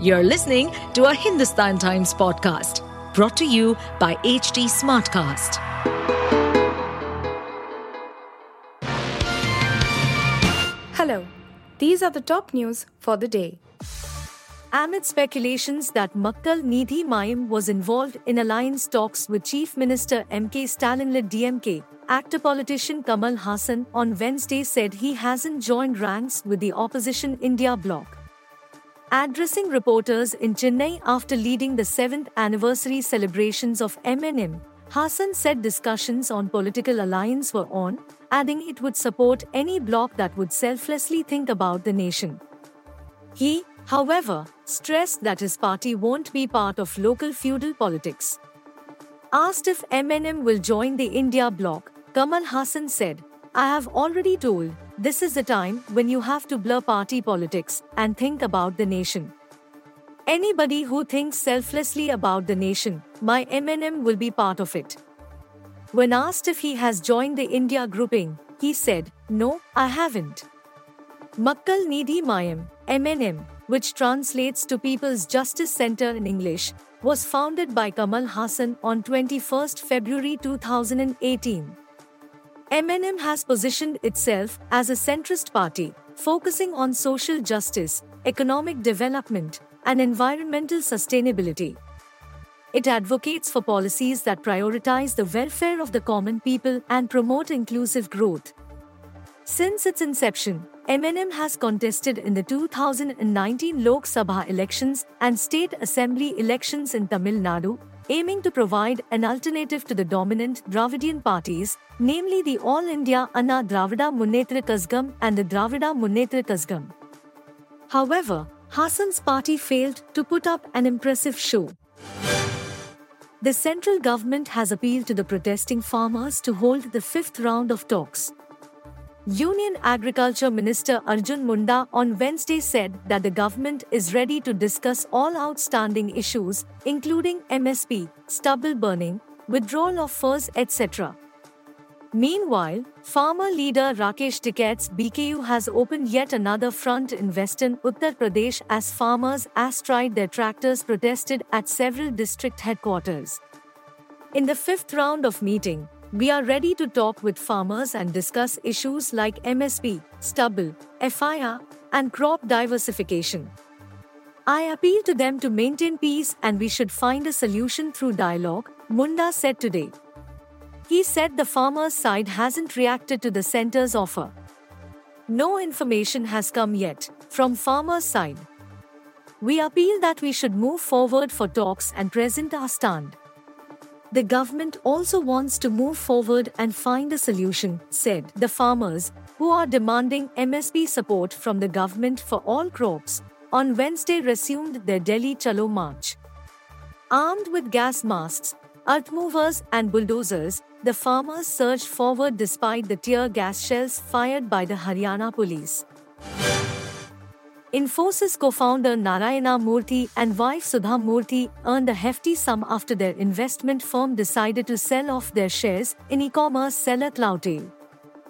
You're listening to a Hindustan Times podcast brought to you by HT Smartcast. Hello, these are the top news for the day. Amid speculations that Makkal Needhi Maiam was involved in alliance talks with Chief Minister M.K. Stalin led DMK, actor politician Kamal Haasan on Wednesday said he hasn't joined ranks with the opposition India bloc. Addressing reporters in Chennai after leading the 7th anniversary celebrations of MNM, Haasan said discussions on political alliance were on, adding it would support any bloc that would selflessly think about the nation. He, however, stressed that his party won't be part of local feudal politics. Asked if MNM will join the India bloc, Kamal Haasan said, I have already told, this is a time when you have to blur party politics and think about the nation. Anybody who thinks selflessly about the nation, my MNM will be part of it. When asked if he has joined the India grouping, he said, No, I haven't. Makkal Needhi Maiam, MNM, which translates to People's Justice Center in English, was founded by Kamal Haasan on 21 February 2018. MNM has positioned itself as a centrist party, focusing on social justice, economic development, and environmental sustainability. It advocates for policies that prioritize the welfare of the common people and promote inclusive growth. Since its inception, MNM has contested in the 2019 Lok Sabha elections and state assembly elections in Tamil Nadu, aiming to provide an alternative to the dominant Dravidian parties, namely the All India Anna Dravida Munnetra Kazhagam and the Dravida Munnetra Kazhagam. However, Haasan's party failed to put up an impressive show. The central government has appealed to the protesting farmers to hold the fifth round of talks. Union Agriculture Minister Arjun Munda on Wednesday said that the government is ready to discuss all outstanding issues, including MSP, stubble burning, withdrawal of furs, etc. Meanwhile, farmer leader Rakesh Tikait's BKU has opened yet another front in western Uttar Pradesh as farmers astride their tractors protested at several district headquarters. In the fifth round of meeting, we are ready to talk with farmers and discuss issues like MSP, stubble, FIR, and crop diversification. I appeal to them to maintain peace and we should find a solution through dialogue, Munda said today. He said the farmers' side hasn't reacted to the center's offer. No information has come yet from farmers' side. We appeal that we should move forward for talks and present our stand. The government also wants to move forward and find a solution, said the farmers, who are demanding MSP support from the government for all crops, on Wednesday resumed their Delhi Chalo march. Armed with gas masks, earth movers, and bulldozers, the farmers surged forward despite the tear gas shells fired by the Haryana police. Infosys co founder Narayana Murthy and wife Sudha Murty earned a hefty sum after their investment firm decided to sell off their shares in e commerce seller Cloudtail.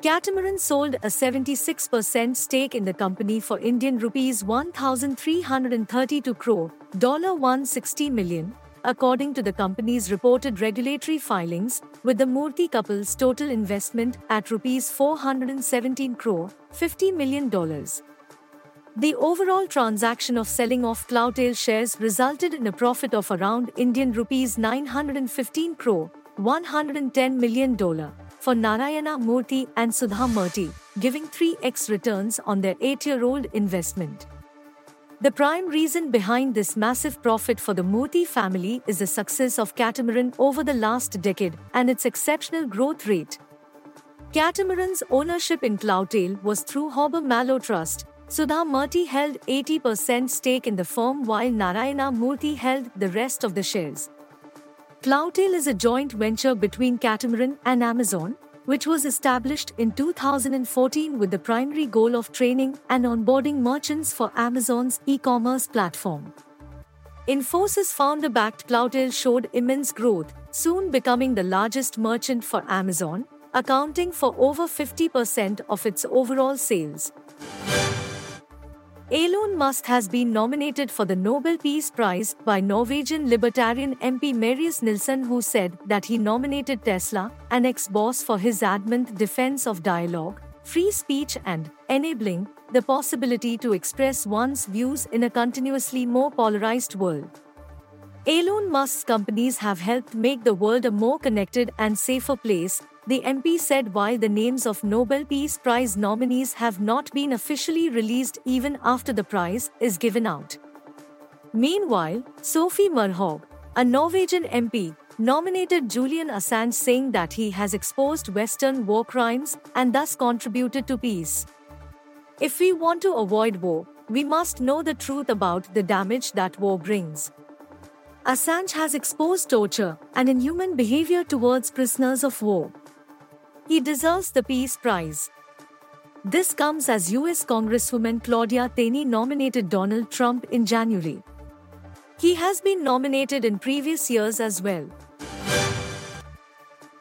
Catamaran sold a 76% stake in the company for Indian rupees 1332 crore, $160 million, according to the company's reported regulatory filings, with the Murthy couple's total investment at rupees 417 crore, $50 million. The overall transaction of selling off Cloudtail shares resulted in a profit of around Indian rupees 915 crore, $110 million for Narayana Murthy and Sudha Murty, giving 3x returns on their 8-year-old investment. The prime reason behind this massive profit for the Murthy family is the success of Catamaran over the last decade and its exceptional growth rate. Catamaran's ownership in Cloudtail was through Harbor Mallow Trust. Sudha Murty held 80% stake in the firm while Narayana Murthy held the rest of the shares. Cloudtail is a joint venture between Catamaran and Amazon, which was established in 2014 with the primary goal of training and onboarding merchants for Amazon's e commerce platform. Infosys founder backed Cloudtail showed immense growth, soon becoming the largest merchant for Amazon, accounting for over 50% of its overall sales. Elon Musk has been nominated for the Nobel Peace Prize by Norwegian libertarian MP Marius Nilsen, who said that he nominated Tesla, an X boss, for his adamant defense of dialogue, free speech, and enabling the possibility to express one's views in a continuously more polarized world. Elon Musk's companies have helped make the world a more connected and safer place, the MP said while the names of Nobel Peace Prize nominees have not been officially released even after the prize is given out. Meanwhile, Sophie Marhaug, a Norwegian MP, nominated Julian Assange saying that he has exposed Western war crimes and thus contributed to peace. If we want to avoid war, we must know the truth about the damage that war brings. Assange has exposed torture and inhuman behavior towards prisoners of war. He deserves the Peace Prize. This comes as US Congresswoman Claudia Tenney nominated Donald Trump in January. He has been nominated in previous years as well.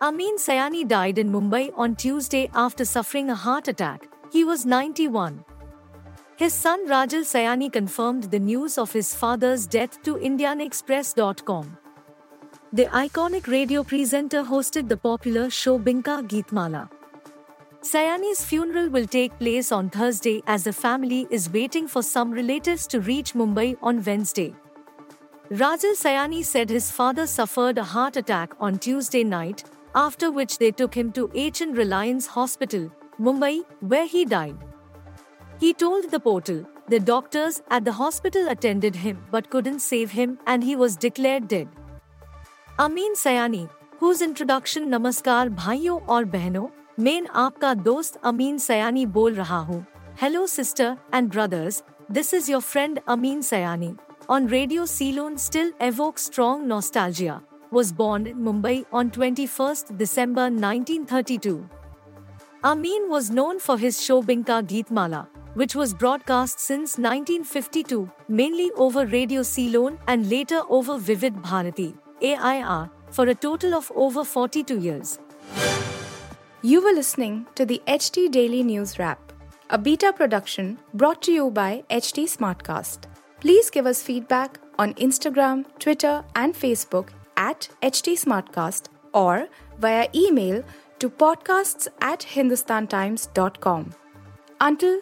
Ameen Sayani died in Mumbai on Tuesday after suffering a heart attack. He was 91. His son Rajil Sayani confirmed the news of his father's death to IndianExpress.com. The iconic radio presenter hosted the popular show Binaca Geetmala. Sayani's funeral will take place on Thursday as the family is waiting for some relatives to reach Mumbai on Wednesday. Rajil Sayani said his father suffered a heart attack on Tuesday night, after which they took him to HN Reliance Hospital, Mumbai, where he died. He told the portal the doctors at the hospital attended him but couldn't save him and he was declared dead. Ameen Sayani, whose introduction Namaskar, bhaiyo or बहनों main aapka dost Ameen Sayani bol raha hu. Hello, sister and brothers, this is your friend Ameen Sayani. On Radio Ceylon, still evokes strong nostalgia. was born in Mumbai on 21 December 1932. Ameen was known for his show Binaca Geetmala, which was broadcast since 1952, mainly over Radio Ceylon and later over Vividh Bharati. AIR, for a total of over 42 years. You were listening to the HT Daily News Wrap, a beta production brought to you by HT Smartcast. Please give us feedback on Instagram, Twitter, and Facebook at HT Smartcast or via email to podcasts at hindustantimes.com. Until